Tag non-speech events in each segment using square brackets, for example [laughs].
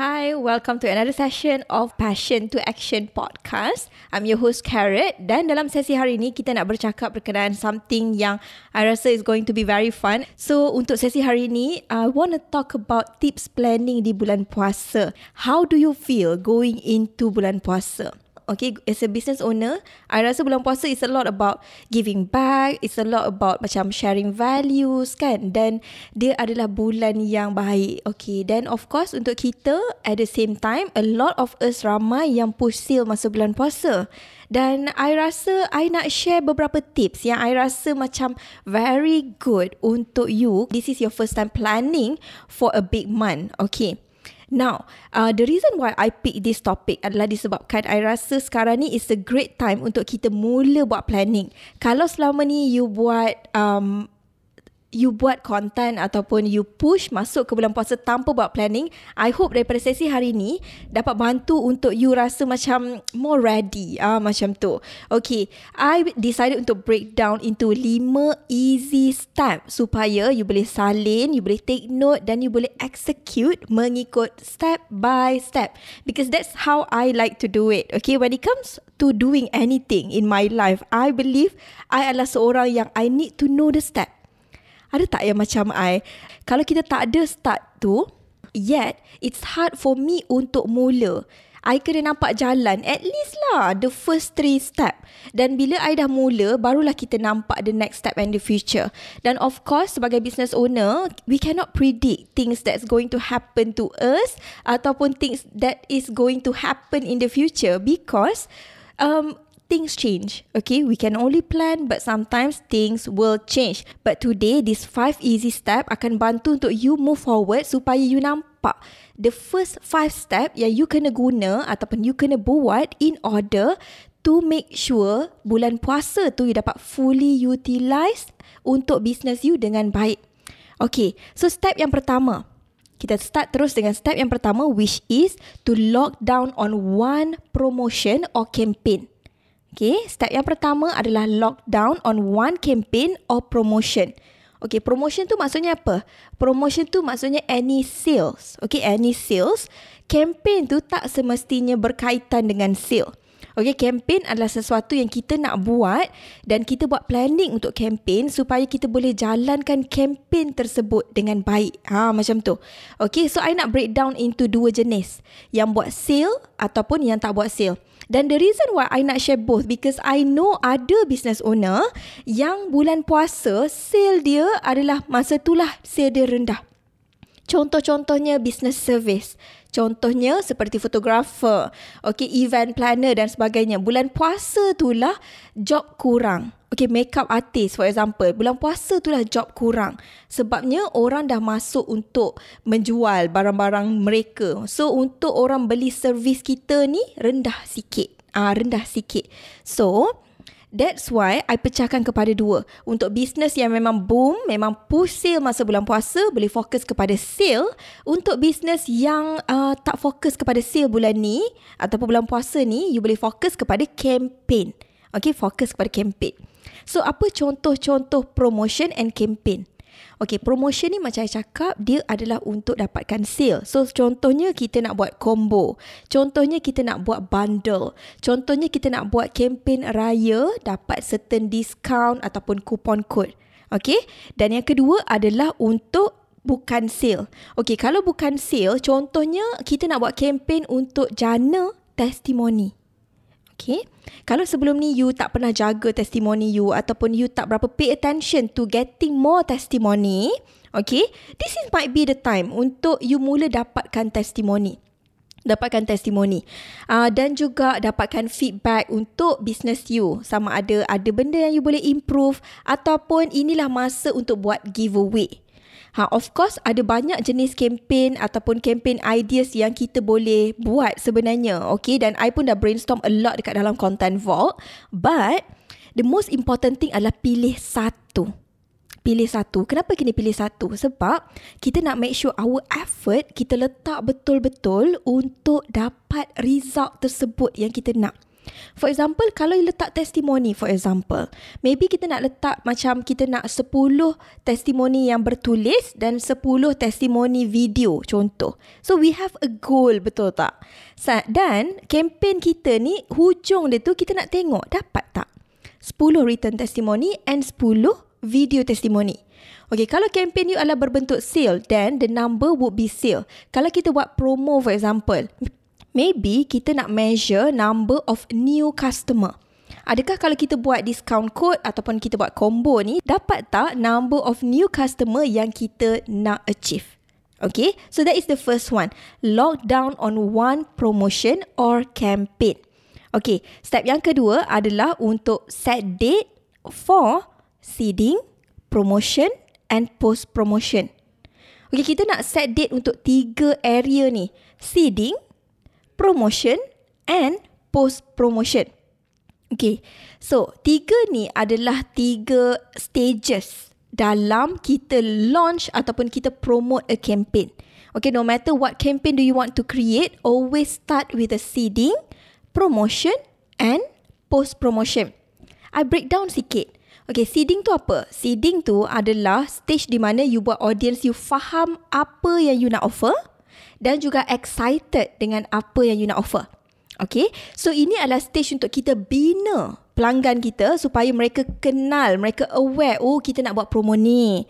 Hi, welcome to another session of Passion to Action podcast. I'm your host Carrot dan dalam sesi hari ini kita nak bercakap berkenaan something yang I rasa is going to be very fun. So untuk sesi hari ini, I want to talk about tips planning di bulan puasa. How do you feel going into bulan puasa? Okay, as a business owner, I rasa bulan puasa is a lot about giving back. It's a lot about macam sharing values kan. Dan dia adalah bulan yang baik. Okay, then of course untuk kita at the same time, a lot of us ramai yang push sale masa bulan puasa. Dan I rasa I nak share beberapa tips yang I rasa macam very good untuk you. This is your first time planning for a big month. Okay. Now, uh, the reason why I pick this topic adalah disebabkan I rasa sekarang ni is a great time untuk kita mula buat planning. Kalau selama ni you buat um, you buat content ataupun you push masuk ke bulan puasa tanpa buat planning, I hope daripada sesi hari ni dapat bantu untuk you rasa macam more ready. Ah macam tu. Okay, I decided untuk break down into lima easy step supaya you boleh salin, you boleh take note dan you boleh execute mengikut step by step because that's how I like to do it. Okay, when it comes to doing anything in my life, I believe I adalah seorang yang I need to know the step. Ada tak yang macam I Kalau kita tak ada start tu Yet It's hard for me untuk mula. I kena nampak jalan At least lah The first three step. Dan bila I dah mula Barulah kita nampak The next step and the future. Dan of course Sebagai business owner We cannot predict Things that's going to happen to us Ataupun things That is going to happen In the future Because um, things change. Okay, we can only plan but sometimes things will change. But today, this five easy step akan bantu untuk you move forward supaya you nampak the first five step yang you kena guna ataupun you kena buat in order to make sure bulan puasa tu you dapat fully utilize untuk business you dengan baik. Okay, so step yang pertama. Kita start terus dengan step yang pertama which is to lock down on one promotion or campaign. Okay, step yang pertama adalah lock down on one campaign or promotion. Okay, promotion tu maksudnya apa? Promotion tu maksudnya any sales. Okay, any sales. Campaign tu tak semestinya berkaitan dengan sale. Okay, campaign adalah sesuatu yang kita nak buat dan kita buat planning untuk campaign supaya kita boleh jalankan campaign tersebut dengan baik. Ha, macam tu. Okay, so I nak break down into dua jenis. Yang buat sale ataupun yang tak buat sale. Dan the reason why I nak share both because I know ada business owner yang bulan puasa sale dia adalah masa itulah sale dia rendah. Contoh-contohnya business service. Contohnya seperti fotografer, okay, event planner dan sebagainya. Bulan puasa itulah job kurang. Okay, makeup artist for example. Bulan puasa tu lah job kurang. Sebabnya orang dah masuk untuk menjual barang-barang mereka. So, untuk orang beli servis kita ni rendah sikit. Ah, rendah sikit. So, That's why I pecahkan kepada dua. Untuk bisnes yang memang boom, memang push sale masa bulan puasa, boleh fokus kepada sale. Untuk bisnes yang uh, tak fokus kepada sale bulan ni, ataupun bulan puasa ni, you boleh fokus kepada campaign. Okay, fokus kepada campaign. So apa contoh-contoh promotion and campaign? Okay, promotion ni macam saya cakap, dia adalah untuk dapatkan sale. So, contohnya kita nak buat combo. Contohnya kita nak buat bundle. Contohnya kita nak buat campaign raya, dapat certain discount ataupun coupon code. Okay, dan yang kedua adalah untuk bukan sale. Okay, kalau bukan sale, contohnya kita nak buat campaign untuk jana testimoni. Okay. Kalau sebelum ni you tak pernah jaga testimoni you ataupun you tak berapa pay attention to getting more testimoni, okay, this is might be the time untuk you mula dapatkan testimoni. Dapatkan testimoni. Uh, dan juga dapatkan feedback untuk business you. Sama ada ada benda yang you boleh improve ataupun inilah masa untuk buat giveaway. Ha, of course ada banyak jenis campaign ataupun campaign ideas yang kita boleh buat sebenarnya. Okay, dan I pun dah brainstorm a lot dekat dalam content vault. But, the most important thing adalah pilih satu. pilih satu. Kenapa kena pilih satu? Sebab kita nak make sure our effort kita letak betul-betul untuk dapat result tersebut yang kita nak. For example, kalau you letak testimoni for example, maybe kita nak letak macam kita nak 10 testimoni yang bertulis dan 10 testimoni video contoh. So we have a goal, betul tak? Dan kempen kita ni hujung dia tu kita nak tengok dapat tak? 10 written testimoni and 10 video testimoni. Okay, kalau campaign you adalah berbentuk sale, then the number would be sale. Kalau kita buat promo for example, maybe kita nak measure number of new customer. Adakah kalau kita buat discount code ataupun kita buat combo ni, dapat tak number of new customer yang kita nak achieve? Okay, so that is the first one. Lock down on one promotion or campaign. Okay, step yang kedua adalah untuk set date for seeding, promotion and post promotion. Okay, kita nak set date untuk tiga area ni. Seeding, promotion and post promotion. Okay, so tiga ni adalah tiga stages dalam kita launch ataupun kita promote a campaign. Okay, no matter what campaign do you want to create, always start with the seeding, promotion and post promotion. I break down sikit. Okay, seeding tu apa? Seeding tu adalah stage di mana you buat audience you faham apa yang you nak offer dan juga excited dengan apa yang you nak offer. Okay, so ini adalah stage untuk kita bina pelanggan kita supaya mereka kenal, mereka aware, oh kita nak buat promo ni.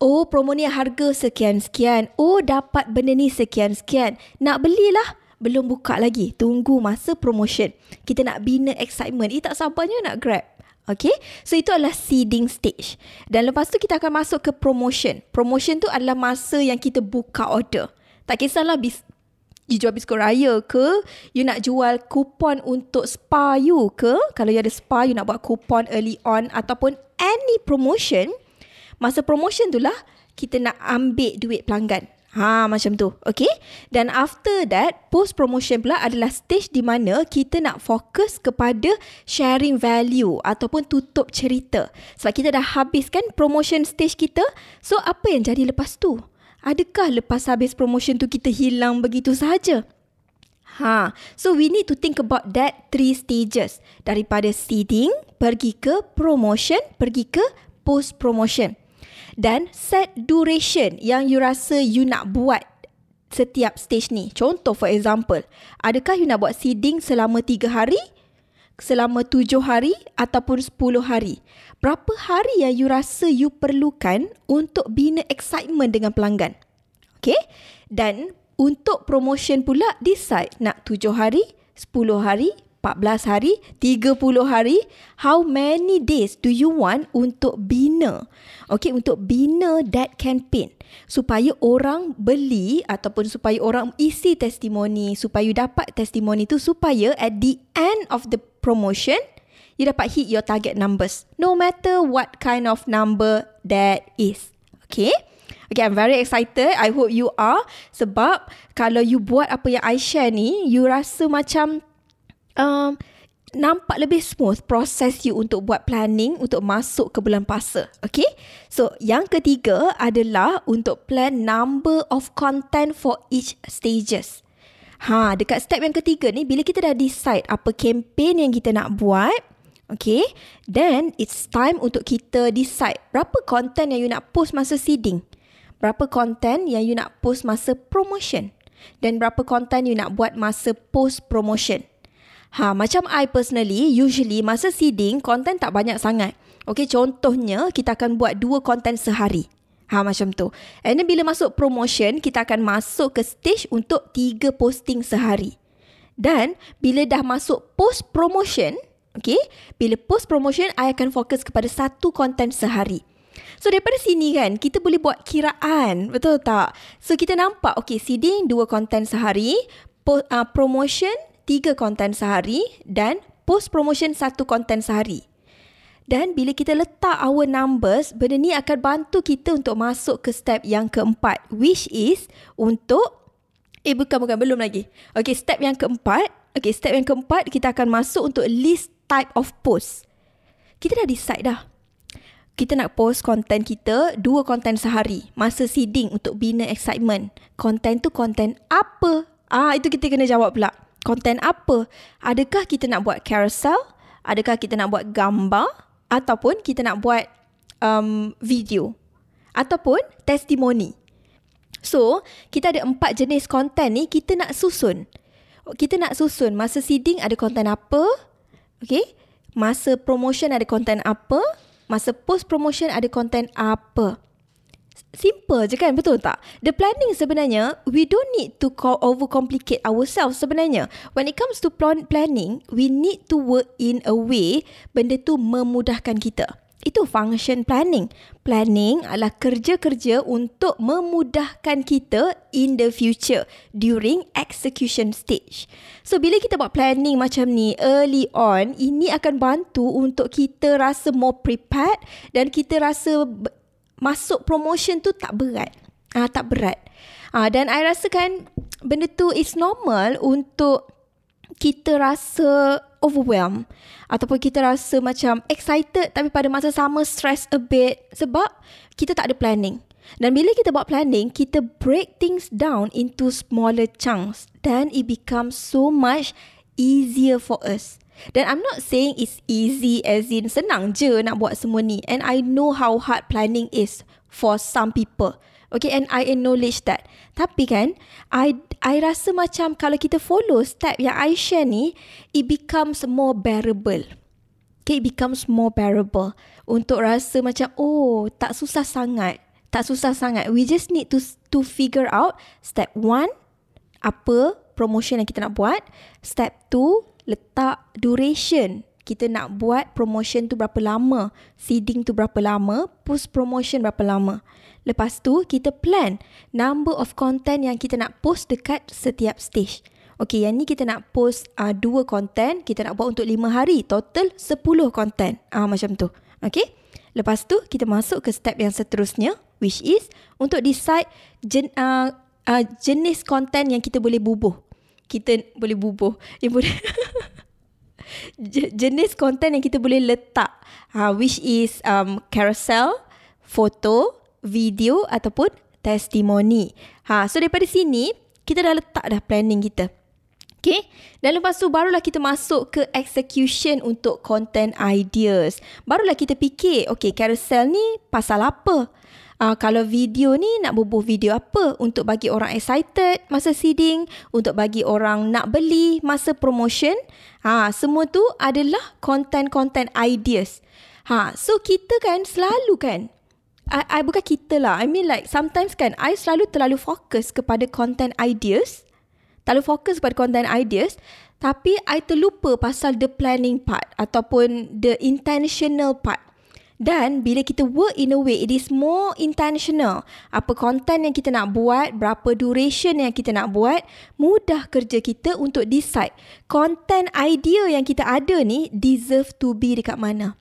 Oh promo ni harga sekian-sekian. Oh dapat benda ni sekian-sekian. Nak belilah. Belum buka lagi. Tunggu masa promotion. Kita nak bina excitement. Eh tak sabarnya nak grab. Okay, so itu adalah seeding stage. Dan lepas tu kita akan masuk ke promotion. Promotion tu adalah masa yang kita buka order. Tak kisahlah bis, you jual biskut raya ke, you nak jual kupon untuk spa you ke, kalau you ada spa, you nak buat kupon early on ataupun any promotion, masa promotion tu lah kita nak ambil duit pelanggan. Ha macam tu. Okay. Dan after that, post promotion pula adalah stage di mana kita nak fokus kepada sharing value ataupun tutup cerita. Sebab kita dah habiskan promotion stage kita. So apa yang jadi lepas tu? Adakah lepas habis promotion tu kita hilang begitu sahaja? Ha, so we need to think about that three stages daripada seeding pergi ke promotion, pergi ke post promotion dan set duration yang you rasa you nak buat setiap stage ni. Contoh for example, adakah you nak buat seeding selama 3 hari, selama 7 hari ataupun 10 hari? Berapa hari yang you rasa you perlukan untuk bina excitement dengan pelanggan? Okay? Dan untuk promotion pula decide nak 7 hari, 10 hari, 14 hari, 30 hari, how many days do you want untuk bina? Okay, untuk bina that campaign. Supaya orang beli ataupun supaya orang isi testimoni, supaya dapat testimoni tu supaya at the end of the promotion, you dapat hit your target numbers. No matter what kind of number that is. Okay? Okay, I'm very excited. I hope you are. Sebab kalau you buat apa yang I share ni, you rasa macam um, nampak lebih smooth proses you untuk buat planning untuk masuk ke bulan puasa. Okay? So, yang ketiga adalah untuk plan number of content for each stages. Ha, dekat step yang ketiga ni, bila kita dah decide apa campaign yang kita nak buat, okay, then it's time untuk kita decide berapa content yang you nak post masa seeding, berapa content yang you nak post masa promotion, dan berapa content you nak buat masa post promotion. Ha, macam I personally, usually masa seeding, konten tak banyak sangat. Okay, contohnya kita akan buat dua konten sehari. Ha, macam tu. And then bila masuk promotion, kita akan masuk ke stage untuk tiga posting sehari. Dan bila dah masuk post promotion, okay, bila post promotion, I akan fokus kepada satu konten sehari. So daripada sini kan kita boleh buat kiraan, betul tak? So kita nampak okay seeding dua konten sehari, po- uh, promotion tiga konten sehari dan post promotion satu konten sehari. Dan bila kita letak our numbers, benda ni akan bantu kita untuk masuk ke step yang keempat. Which is untuk, eh bukan, bukan, belum lagi. Okay, step yang keempat. Okay, step yang keempat kita akan masuk untuk list type of post. Kita dah decide dah. kita nak post konten kita dua konten sehari masa seeding untuk bina excitement. Konten tu konten apa? Ah itu kita kena jawab pula. Konten apa? Adakah kita nak buat carousel? Adakah kita nak buat gambar ataupun kita nak buat um, video ataupun testimoni? So, kita ada empat jenis konten ni kita nak susun. Kita nak susun masa seeding ada konten apa? Okay. Masa promotion ada konten apa? Masa post promotion ada konten apa? Simple je kan betul tak? The planning sebenarnya we don't need to overcomplicate ourselves sebenarnya. When it comes to planning, we need to work in a way benda tu memudahkan kita. Itu function planning. Planning adalah kerja-kerja untuk memudahkan kita in the future during execution stage. So bila kita buat planning macam ni early on, ini akan bantu untuk kita rasa more prepared dan kita rasa masuk promotion tu tak berat. Ah tak berat. Ah dan I rasa kan benda tu is normal untuk kita rasa overwhelmed ataupun kita rasa macam excited tapi pada masa sama stress a bit sebab kita tak ada planning. Dan bila kita buat planning, kita break things down into smaller chunks then it becomes so much easier for us. Dan I'm not saying it's easy as in senang je nak buat semua ni. And I know how hard planning is for some people. Okay, and I acknowledge that. Tapi kan, I I rasa macam kalau kita follow step yang I share ni, it becomes more bearable. Okay, it becomes more bearable. Untuk rasa macam, oh, tak susah sangat. Tak susah sangat. We just need to to figure out step one, apa promotion yang kita nak buat. Step two, letak duration kita nak buat promotion tu berapa lama, seeding tu berapa lama, post promotion berapa lama. Lepas tu kita plan number of content yang kita nak post dekat setiap stage. Okay, yang ni kita nak post uh, dua content, kita nak buat untuk lima hari, total sepuluh content. Uh, macam tu. Okay. Lepas tu kita masuk ke step yang seterusnya which is untuk decide jen, uh, uh, jenis content yang kita boleh bubuh. Kita boleh bubuh. Yang boleh [laughs] jenis konten yang kita boleh letak uh, which is um, carousel, foto, video ataupun testimoni. Ha, so daripada sini kita dah letak dah planning kita. Okay. Dan lepas tu barulah kita masuk ke execution untuk content ideas. Barulah kita fikir, okay carousel ni pasal apa? uh, kalau video ni nak bubuh video apa untuk bagi orang excited masa seeding, untuk bagi orang nak beli masa promotion. Ha, semua tu adalah content-content ideas. Ha, so kita kan selalu kan I, I bukan kita lah. I mean like sometimes kan I selalu terlalu fokus kepada content ideas. Terlalu fokus kepada content ideas. Tapi I terlupa pasal the planning part ataupun the intentional part. Dan bila kita work in a way, it is more intentional. Apa content yang kita nak buat, berapa duration yang kita nak buat, mudah kerja kita untuk decide. Content idea yang kita ada ni deserve to be dekat mana.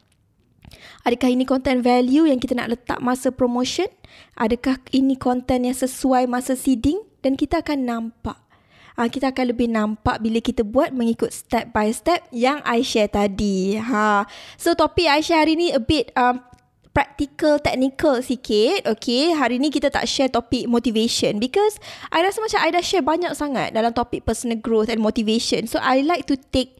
Adakah ini content value yang kita nak letak masa promotion? Adakah ini content yang sesuai masa seeding? Dan kita akan nampak uh, kita akan lebih nampak bila kita buat mengikut step by step yang I share tadi. Ha. So topik I share hari ni a bit um, practical, technical sikit. Okay, hari ni kita tak share topik motivation because I rasa macam I dah share banyak sangat dalam topik personal growth and motivation. So I like to take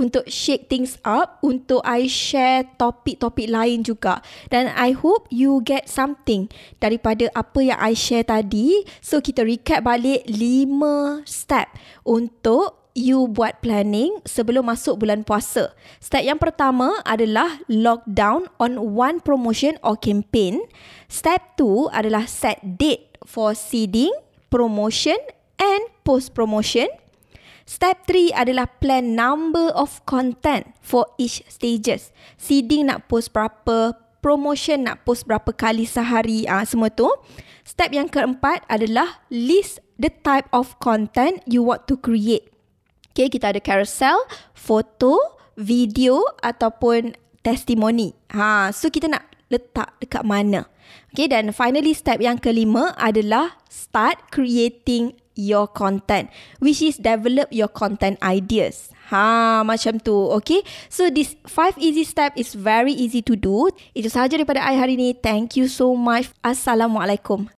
untuk shake things up untuk I share topik-topik lain juga dan I hope you get something daripada apa yang I share tadi so kita recap balik 5 step untuk you buat planning sebelum masuk bulan puasa. Step yang pertama adalah lockdown on one promotion or campaign. Step two adalah set date for seeding, promotion and post promotion. Step 3 adalah plan number of content for each stages. Seeding nak post berapa, promotion nak post berapa kali sehari, ah semua tu. Step yang keempat adalah list the type of content you want to create. Okay, kita ada carousel, foto, video ataupun testimoni. Ha, so kita nak letak dekat mana. Okay, dan finally step yang kelima adalah start creating your content, which is develop your content ideas. Ha, macam tu. Okay. So this five easy step is very easy to do. Itu sahaja daripada I hari ini. Thank you so much. Assalamualaikum.